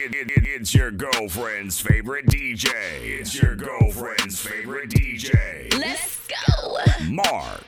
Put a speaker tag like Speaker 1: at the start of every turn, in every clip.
Speaker 1: It, it, it, it's your girlfriend's favorite DJ. It's your girlfriend's favorite DJ.
Speaker 2: Let's go.
Speaker 1: Mark.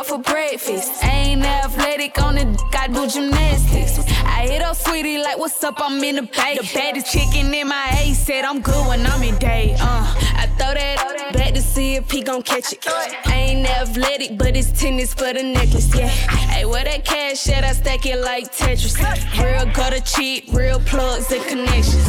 Speaker 3: Up
Speaker 2: for breakfast. I ain't athletic on the dick, I do gymnastics. I hit up sweetie like, what's up? I'm in the bay. The baddest chicken in my A said I'm good when I'm in day. Uh, I throw that back to see if he gon' catch it. I ain't athletic, but it's tennis for the necklace, yeah. Hey, where that cash at? I stack it like Tetris. Real gutter cheap, real plugs and connections.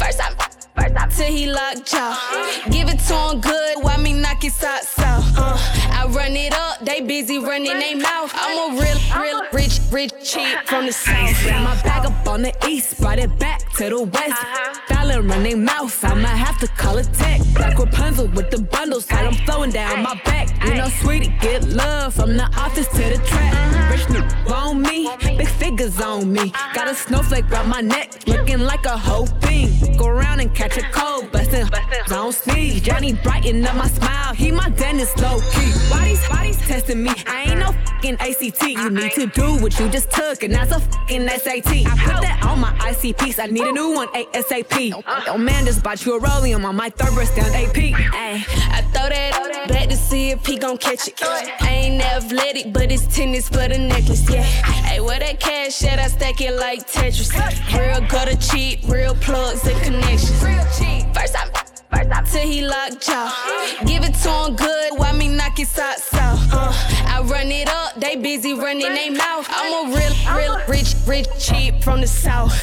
Speaker 2: First I First till he locked jaw. Give it to him good, why me knock his socks off? Uh, I run it up, they busy running they mouth. I'm a real, real, rich, rich cheap from the south.
Speaker 4: Got my bag up on the east, brought it back to the west. Dollar run they mouth, I might have to call it tech. Black Rapunzel with the bundles, got them flowing down my back. You know, sweetie, get love from the office to the track. Rich nigga on me, big figures on me. Got a snowflake round my neck, looking like a whole thing. Go around and catch a cold, bustin', don't sneeze. Johnny brighten up my smile, he my dentist low key. Bodies, bodies testing me, I ain't no fucking ACT. You uh, need to do what you just took, and that's a fucking SAT. I put that on my ICPs, I need a new one ASAP. Yo, uh. man just bought you a rollium on my third breast down AP.
Speaker 2: Ay, I throw that back to see if he gon' catch it. I ain't athletic, but it's tennis for the necklace, yeah. Hey, where that cash at? I stack it like Tetris. Real gutter cheap, real plugs and connections. First I First off, till he locked jaw. Give it to him good, why me knock his socks off? Uh, I run it up, they busy running they mouth. I'm a real, real, rich, rich, cheap from the south.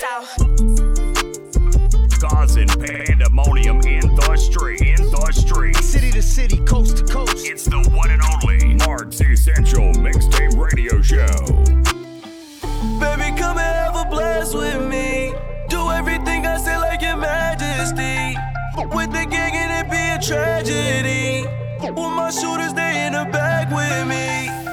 Speaker 1: Causing pandemonium in the street, in the street.
Speaker 5: City to city, coast to coast.
Speaker 1: It's the one and only Mark's Essential Mixtape Radio Show.
Speaker 6: Baby, come and have a blast with me. With the gang and it be a tragedy. With my shooters, they in the back with me.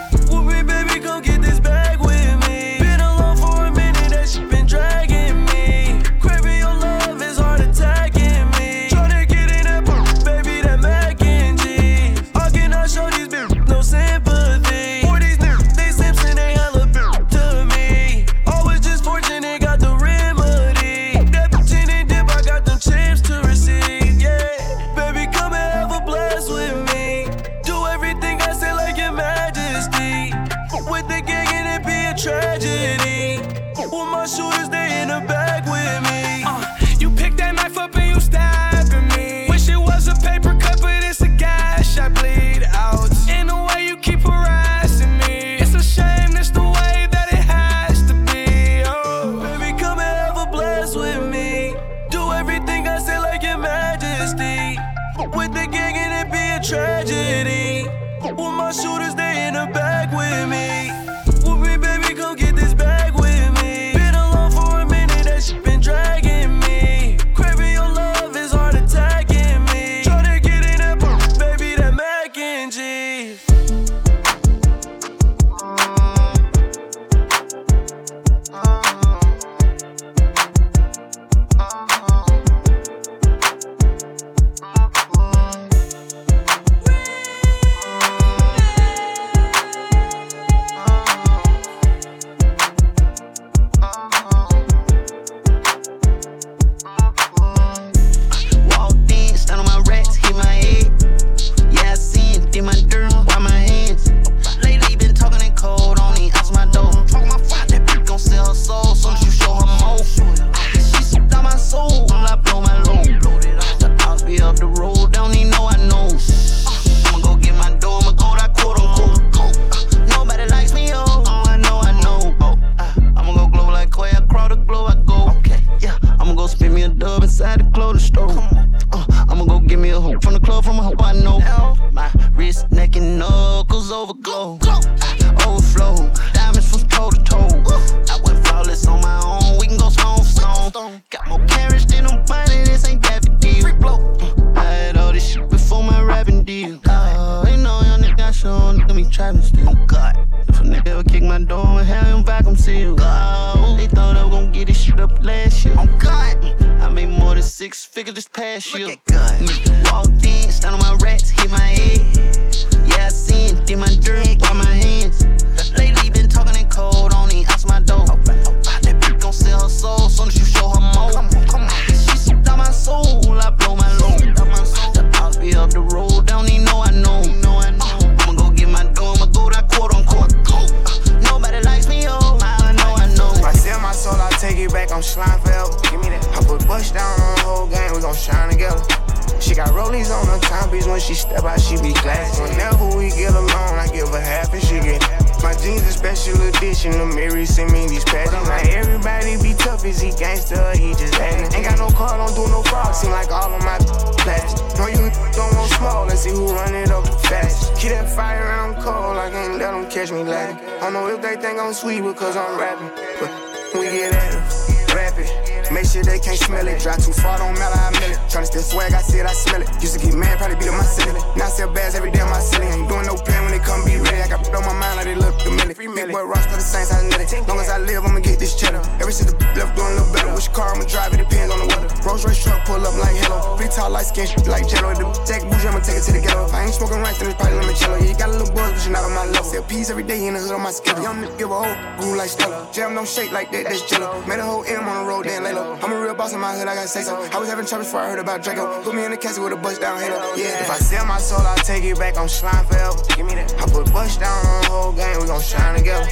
Speaker 3: On my
Speaker 7: peas every day in the hood on my schedule. Young nigga give a whole grew like Stella. Jam don't shake like that, that's jello. Made a whole M on the road, then lay low. I'm a real boss in my hood, I gotta say so. I was having trouble before I heard about Draco. Put me in the casket with a bust down halo. Yeah, if I sell my soul, I'll take it back. I'm slime forever. Give me that. I put bust down on the whole game, we gon' shine together.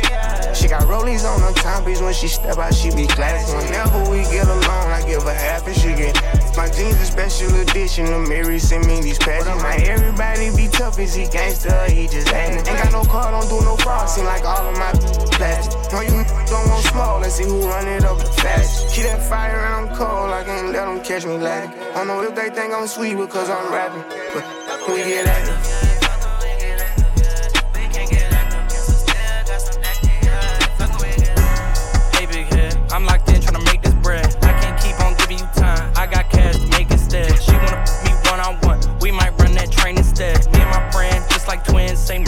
Speaker 7: She got rollies on her timepiece when she step out, she be classy. Whenever we get alone, I give her half and she get. My jeans a special edition, the Mary send me these patches. Now everybody be tough, is he gangster he just acting? Ain't got no car, don't do no fraud, seem like all of my plastic. No, you don't want small, let's see who run it up the fast. Keep that fire around cold, I can't let them catch me lacking. I don't know if they think I'm sweet because I'm rapping, but we get at it.
Speaker 8: I'm locked in tryna make this bread. I can't keep on giving you time. I got cash to make instead. She wanna me one on one. We might run that train instead. Me and my friend, just like twins, same.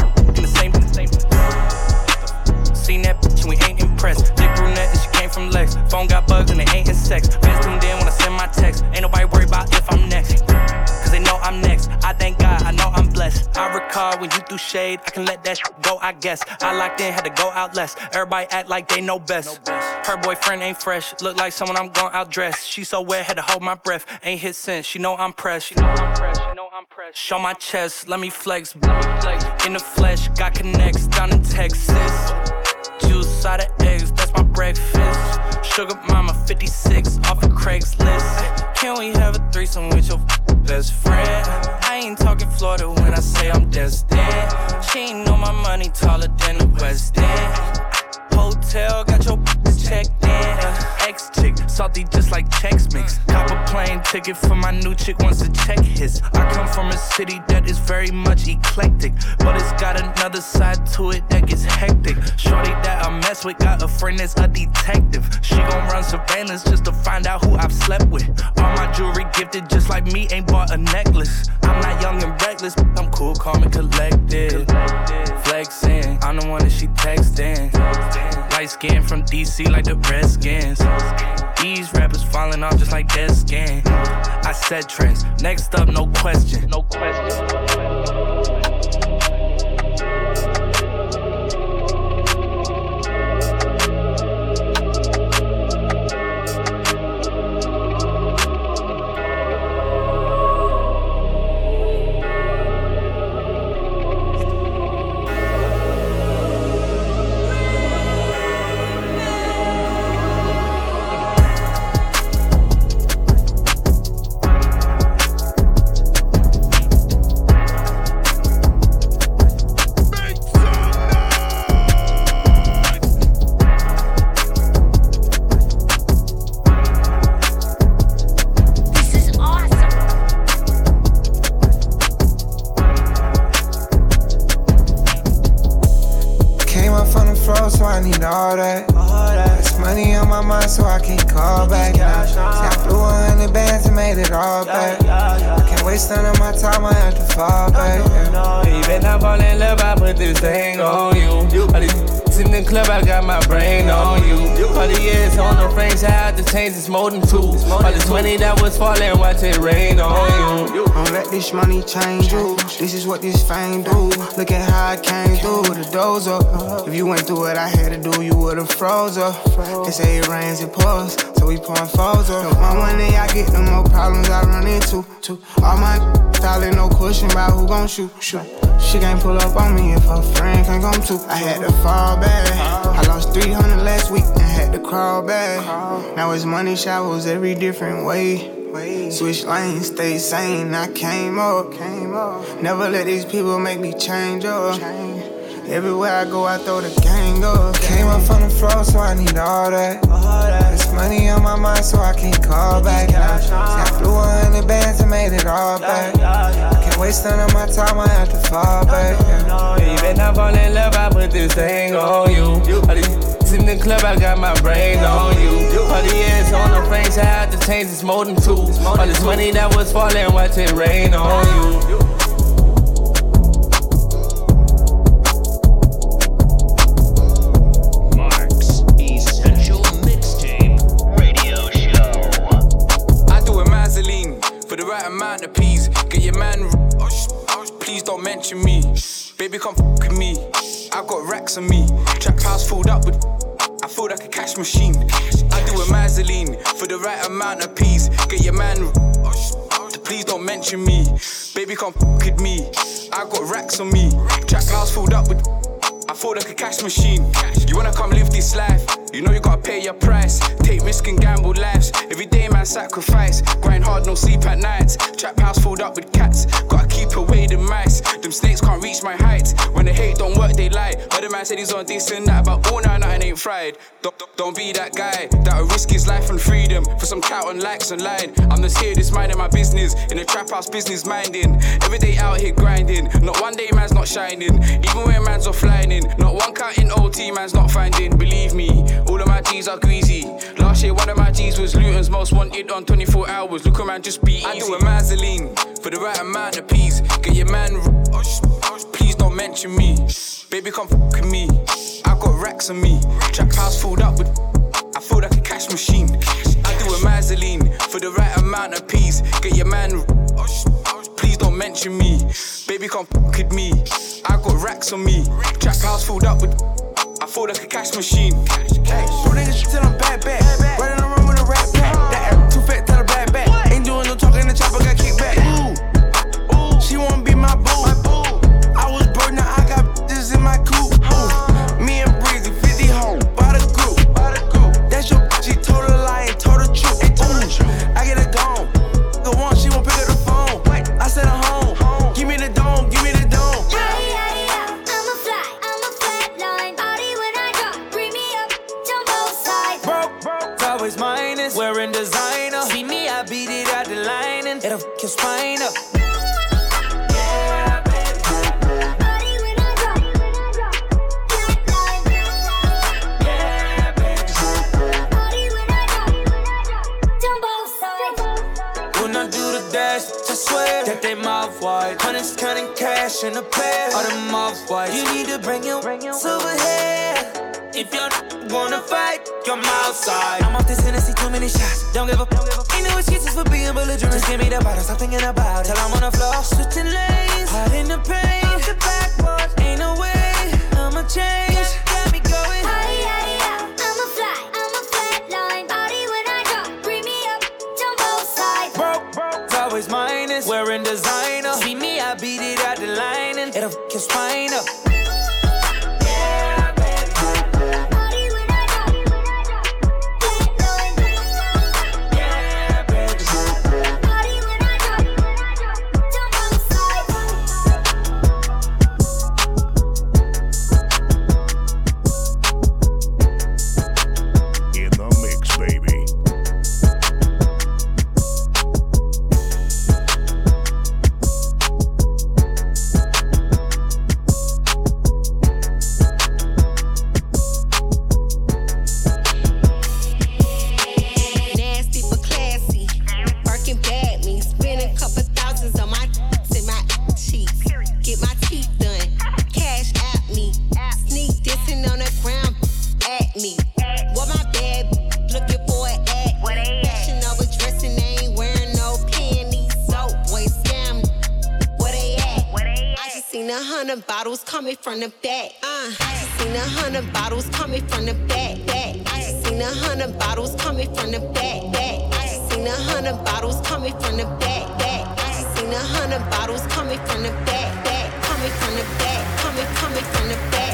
Speaker 8: We. Dick brunette and she came from Lex. Phone got bugs and they ain't in sex. Fans tuned in when I send my text. Ain't nobody worried about if I'm next. Cause they know I'm next. I thank God, I know I'm blessed. I recall when you threw shade, I can let that shit go, I guess. I locked in, had to go out less. Everybody act like they know best. Her boyfriend ain't fresh, look like someone I'm gon' outdress. She so wet, had to hold my breath. Ain't hit since, she know I'm pressed. She know I'm pressed, she know I'm pressed. Show my chest, let me flex. In the flesh, got connects down in Texas. Out of eggs, that's my breakfast. Sugar mama 56 off of Craigslist. Can we have a threesome with your best friend? I ain't talking Florida when I say I'm destined. She ain't know my money taller than the West End. Hotel, got your checked in. Ex chick, salty just like Chex Mix. Cop a plane ticket for my new chick once the check hits. I come from a city that is very much eclectic, but it's got another side to it that gets hectic. Shorty that I mess with got a friend that's a detective. She gon' run surveillance just to find out who I've slept with. All my jewelry gifted, just like me, ain't bought a necklace. I'm not young and reckless, I'm cool, calm and collected. Flexing, I'm the one that she texting. Light skin from DC like the Redskins. These rappers falling off just like dead skin. I said trends. Next up, no question. No question.
Speaker 7: They say it rains and pours, so we pouring foes up. The more money I get, the more problems I run into. To all my styling, no question about who gon' shoot. Shoot. She can't pull up on me if her friend can't come too. I had to fall back. I lost 300 last week and had to crawl back. Now it's money showers every different way.
Speaker 9: Switch lanes, stay sane. I came up, came up. Never let these people make me change up. Everywhere I go, I throw the gang up. Came up from the floor, so I need all that. There's money on my mind, so I can't call back. See, I flew 100 bands and made it all back. I Can't waste none of my time, I have to fall back.
Speaker 10: Yeah, better not fall in love, I put this thing on you. In the club, I got my brain on you. All the years on the face, I had to change this more than two. All this money that was falling, watch it rain on you.
Speaker 11: Mention me. Baby, come f with me. I got racks on me. Trap house filled up with. I feel like a cash machine. I do a Mazeline for the right amount of peas. Get your man, please don't mention me. Baby, come f with me. I got racks on me. Trap house filled up with. I feel like a cash machine. You wanna come live this life? You know you gotta pay your price. Take risk and gamble lives. Every day, man, sacrifice. Grind hard, no sleep at nights. Trap house filled up with cats. Gotta keep away the mice. Them snakes can't reach my heights. When they hate, don't work, they lie. Other man said he's on this and that, but all night, nothing ain't fried. Don't, don't- be that guy that'll risk his life and freedom for some clout and likes online. I'm just here, just minding my business. In the trap house, business minding. Every day out here grinding. Not one day, man's not shining. Even when man's offlining. Not one counting OT, man's not finding. Believe me, all of my G's are greasy. Last year, one of my G's was Luton's most wanted on 24 hours. Look around, just be easy. I do a Mazeline for the right amount of peas. Get your man, oh, oh, please don't mention me. Baby, come f me. I got racks on me. Trap house filled up with. I feel like a cash machine. I do a Mazeline for the right amount of peas. Get your man, oh, oh, please don't mention me. Baby, come f with me. I got racks on me. Trap house filled up with. I feel like a cash machine.
Speaker 10: Hey, two niggas shit till I'm bad back. Running always minus. Wearing designer. See me, I beat it out the line and it'll f your spine up.
Speaker 12: The
Speaker 13: back. Uh, I seen a hundred bottles coming from the back. back. I seen a hundred bottles coming from the back. back. I seen a hundred bottles coming from the back. back. I seen a hundred bottles coming from the back. back. Coming from the back. Coming, coming from the back.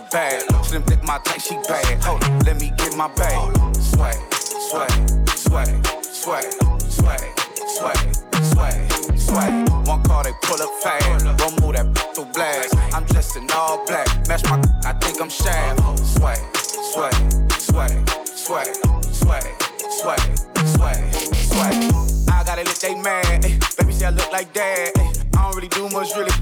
Speaker 14: Bag. Slim thick, my tight, she bad. Hold on, let me get my bag. Swag, swag, swag, swag, swag, swag, swag, swag. One car, they pull up fast. Don't move that through blast. I'm dressed in all black. Match my, I think I'm Shaq. Swag, swag, swag, swag, swag, swag, swag, swag. I gotta let they mad. Ay, baby say I look like dad. Ay, I don't really do much, really.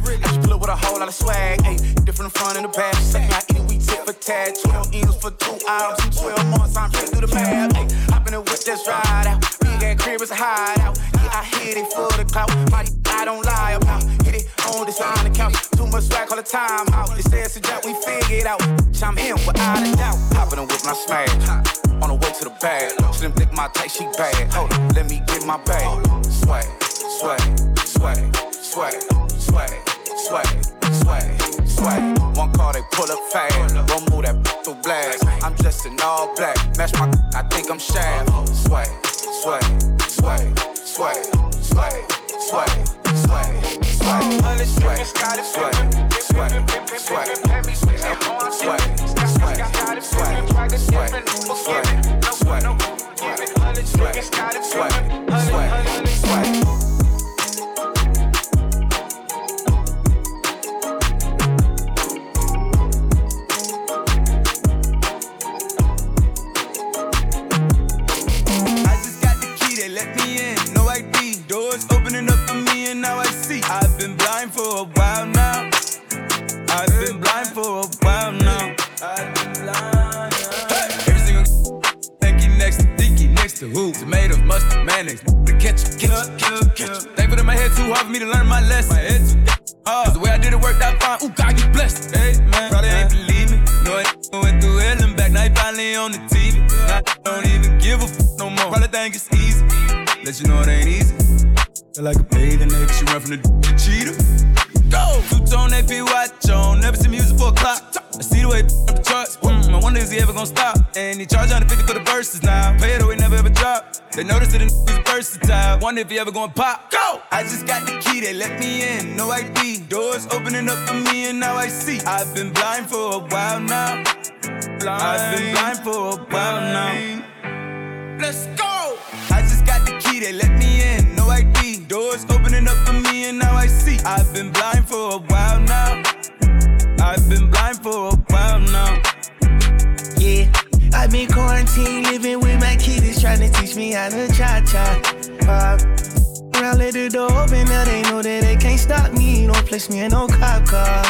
Speaker 14: With a whole lot of swag. Ay, different in front and the back. Second, I eat, we tip for tat. 12 eels for two hours 12 months. I'm trying to the math. Ay, hop in the whip, just ride out. Big ass crib is a hideout. Yeah, I hit it for the clout. My I don't lie about. Hit it on of the couch. Too much swag all the time out. They say it's a we figured out. I'm in without a doubt. Hop in the whip and smash. On the way to the bag. Slim thick, my tight, she bad. Hold on, let me get my bag. Swag, swag, swag, swag, swag, swag, swag. One car, they pull up fast. Don't move that through blast. I'm dressed in all black. Match my, I think I'm Shaq. Swag, swag, swag, swag, swag, swag, swag, swag, swag, swag, swag, swag, swag, swag, swag, swag, swag,
Speaker 15: I mayonnaise. The ketchup, ketchup, ketchup, ketchup. Thankful that my head too hard for me to learn my lesson. My head too hard. Cause the way I did it worked out fine. Ooh, God, you blessed. Hey, man. Probably ain't believe me. No, I went through hell and back. Now he finally on the TV. I don't even give a f no more. Probably think it's easy. Let you know it ain't easy. Feel like a bathing nigga. She run from the, the cheetah. Go! Two tone AP watch on. Never see music for a clock. I see the way up the charts. Mm, I wonder is he ever gonna stop? And he charge 150 for the verses now. Pay it away, never ever drop. They notice that he's versatile. Wonder if he ever gonna pop. Go! I just got the key, they let me in. No ID. Doors opening up for me, and now I see. I've been blind for a while now. Blind. I've been blind for a while now. Let's go! I just got the key, they let me in. No ID. Doors opening up for me, and now I see. I've been blind for a while now. I've been blind for a while now.
Speaker 16: I've been quarantined, living with my kids, trying to teach me how to cha cha. Uh, around, let the door open, now they know that they can't stop me. Don't place me in no cop car.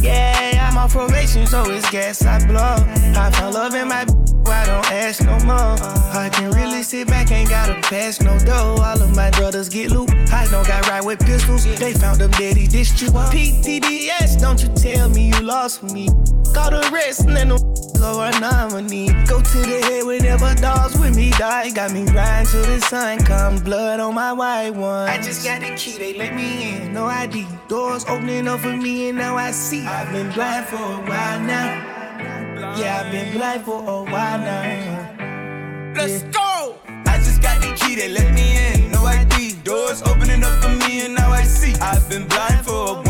Speaker 16: Yeah, I'm on probation, so it's gas I blow. I found love in my I don't ask no more. I can really sit back, ain't gotta pass no dough. All of my brothers get loot. I don't got right with pistols. They found them dead, he dished you. PTDS, don't you tell me you lost me. Call the rest and then the a nominee. Go to the head whenever dogs with me die. Got me riding till the sun come, blood on my white one. I just got the key, they let me in, no ID. Doors opening up for me and now I see. I've been blind for a while now. Yeah, I've been blind for a while now.
Speaker 15: Let's go! I just got the key, they let me in. No ID. Doors opening up for me, and now I see. I've been blind for a while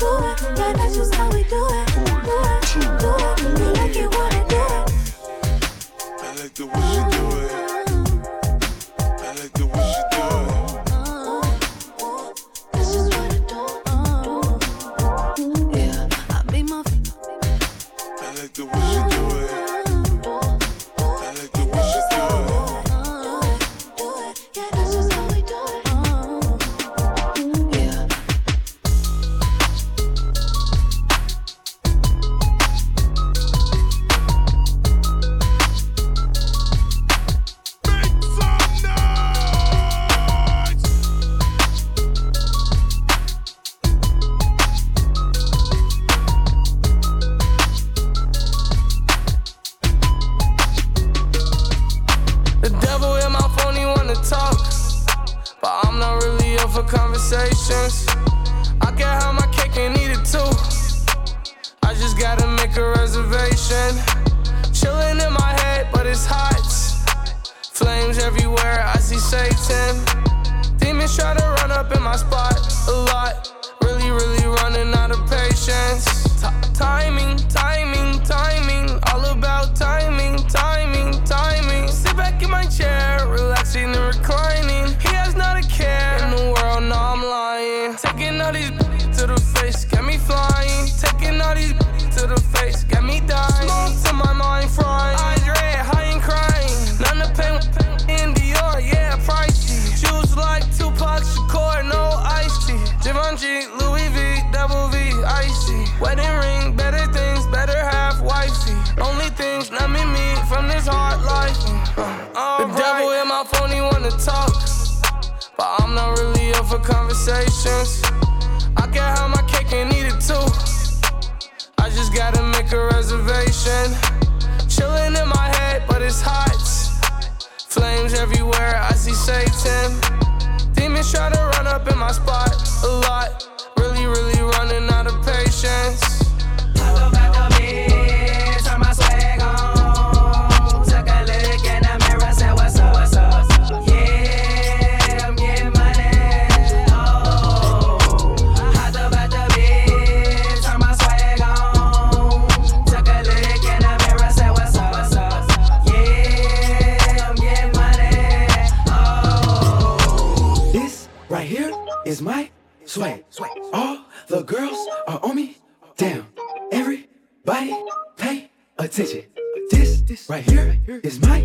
Speaker 17: that's just how we do it. Do it, do it. Do it. Like it when do it. I like
Speaker 18: the way.
Speaker 19: for conversations. I can have my cake and eat it too. I just gotta make a reservation. Chilling in my head, but it's hot. Flames everywhere, I see Satan. Demons try to run up in my spot a lot. It's my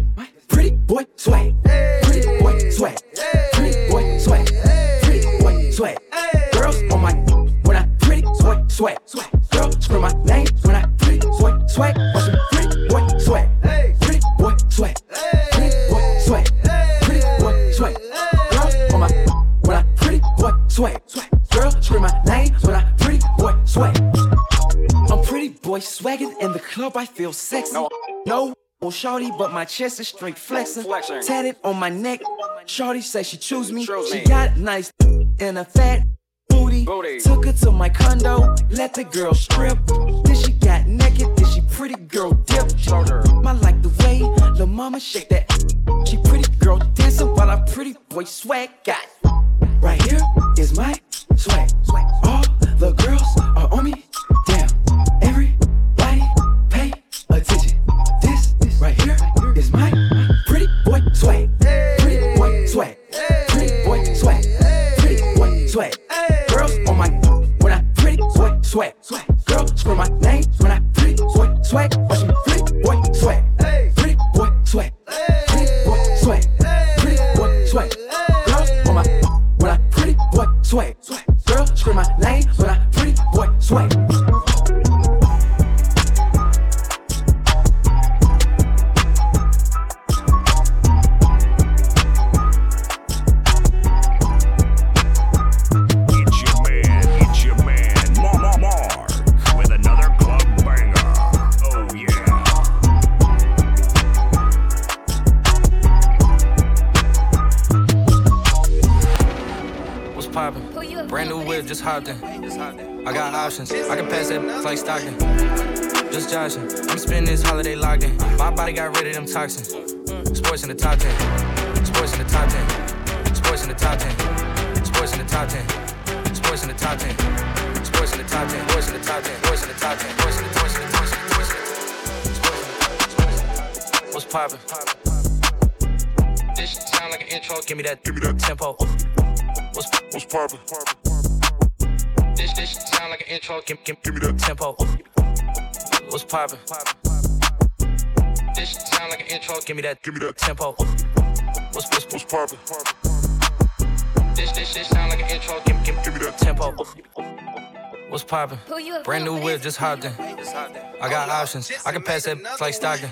Speaker 20: but my chest is straight flexing. Tatted on my neck. Shorty say she choose me. She got nice and a fat booty. Took her to my condo, let the girl strip. Then she got naked, then she pretty girl dip. I like the way the mama shake that. She pretty girl dancing while I pretty boy swag got. Right here is my swag. All the girls
Speaker 8: poppin'? This shit sound like an intro. Give me that, give me that tempo. What's what's poppin'? This this shit sound like an intro. Give, give, give me that tempo. What's poppin'? This shit sound like an intro. Give me that, give me that tempo. What's what's what's poppin'? This this this sound like an intro. Give, give, give me that tempo. What's poppin'? Brand new whip, just hopped in. I got options. I can pass that like Stockton.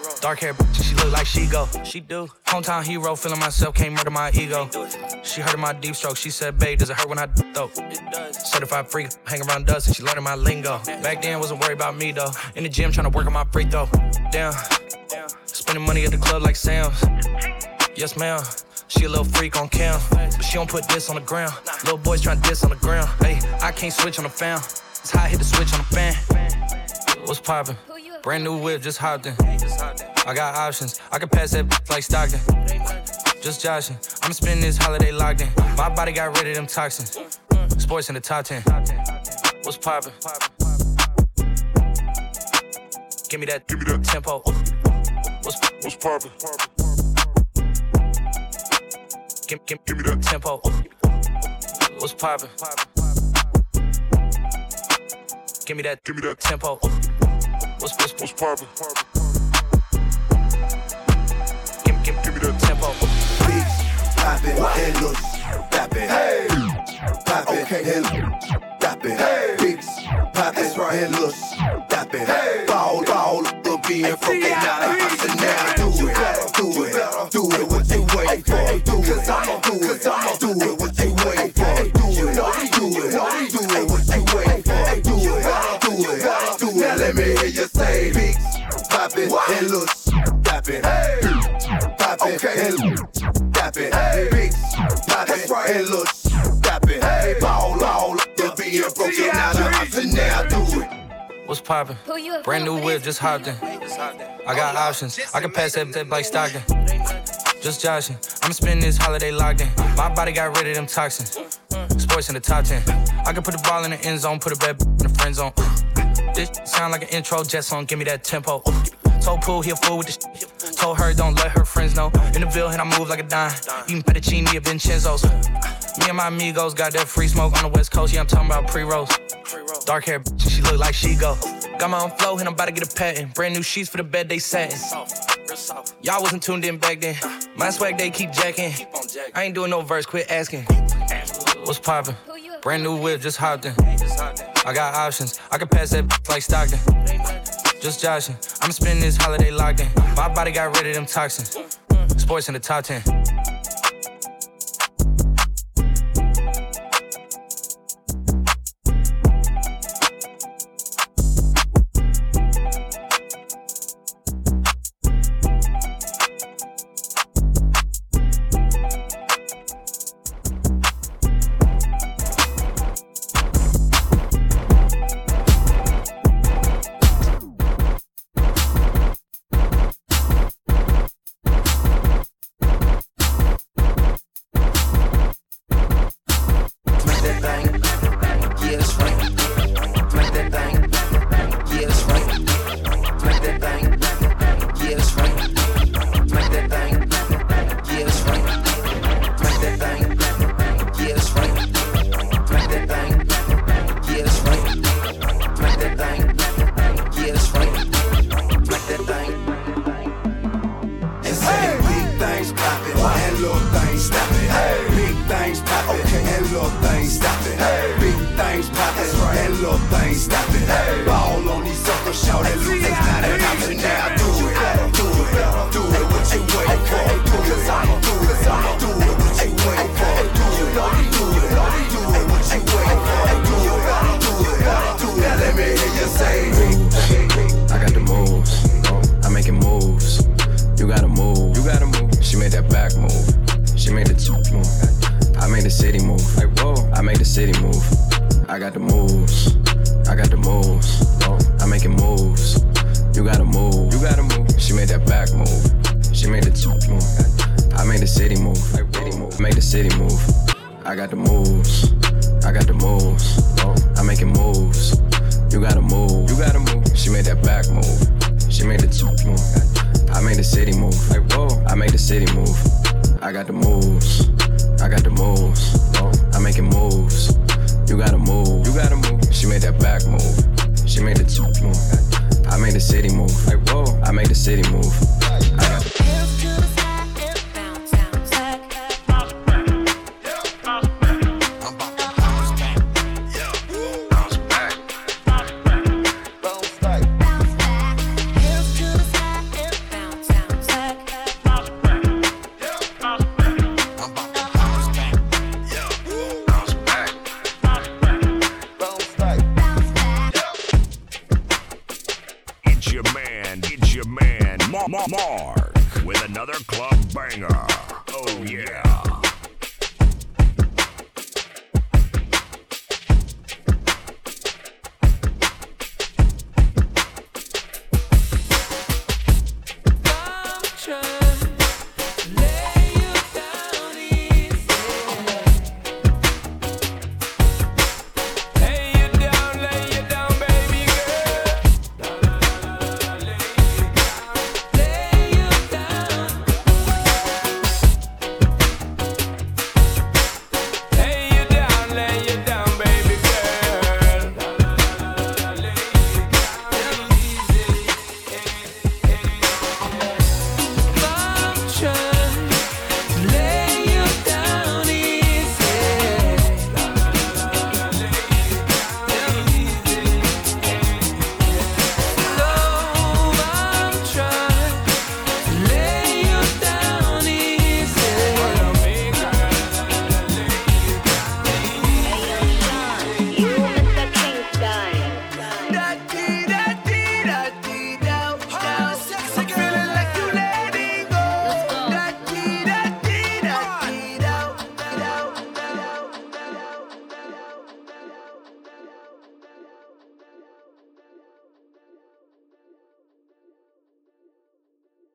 Speaker 8: Dark hair, bitch, she look like she go. She do. Hometown hero, feeling myself, can't murder my ego. She heard of my deep stroke. She said, babe, does it hurt when I though? Certified freak, hang around dust, and she learning my lingo. Back then, wasn't worried about me though. In the gym, trying to work on my free throw. Damn. Spending money at the club like Sam's. Yes, ma'am. She a little freak on cam, but she don't put this on the ground. Little boys trying to diss on the ground. Hey, I can't switch on the fan. It's how I hit the switch on the fan. What's poppin'? Brand new whip, just hopped in. I got options. I can pass that like Stockton. Just joshing. I'm spending this holiday locked in. My body got rid of them toxins. Sports in the top 10. What's poppin'? Give me that, give me that tempo. What's what's poppin'? Give, give, give me that tempo. What's poppin'? Give me that, give me that tempo. What's what's what's poppin'? Give, give, give me that tempo.
Speaker 21: Poppin' and look, poppin', hey, poppin' and look, poppin', hey, poppin' and look, poppin', hey, ball, ball, up being from they house and now do it, do it, do it what you wait for, do it, I'ma do it, I'ma do it beats, poppin' and look, poppin', hey, poppin' and look. Stop it, hey, big, pop it, right. and look, stop it, hey, ball, ball, the being broken out of house and now do it.
Speaker 8: What's poppin'? Brand new whip, just hopped in. I got options. I can pass that, that like Stockton. Just joshing. I'ma spend this holiday locked in. My body got rid of them toxins. Sports in the top 10. I can put the ball in the end zone, put a bad in the friend zone. This sound like an intro jet song, give me that tempo. Told Pool he a fool with this shit. Told her don't let her friends know. In the Ville and I move like a dime. Eating fettuccine at Vincenzo's. Me and my amigos got that free smoke on the west coast. Yeah, I'm talking about pre-rolls. Dark hair, bitch, she look like she go. Got my own flow and I'm about to get a patent. Brand new sheets for the bed they satin. Y'all wasn't tuned in back then. My swag they keep jacking. I ain't doing no verse, quit asking. What's poppin'? Brand new whip, just hopped in. I got options, I can pass that like Stockton. Just joshing, I'ma spend this holiday locked in. My body got rid of them toxins. Sports in the top 10.
Speaker 21: You
Speaker 22: gotta move. You gotta move. She made that back move. She made the top move. I made the city move. I made the city move. I got the moves. I got the moves. Oh. I'm making moves. You gotta move. You gotta move. She made that back move. She made the top move. I made the city move. I made the city move. I got the moves. I got the moves. Oh. I'm making moves. You gotta move. You gotta move. She made that back move. She made the top move. I made the city move. Like whoa. I made the city move.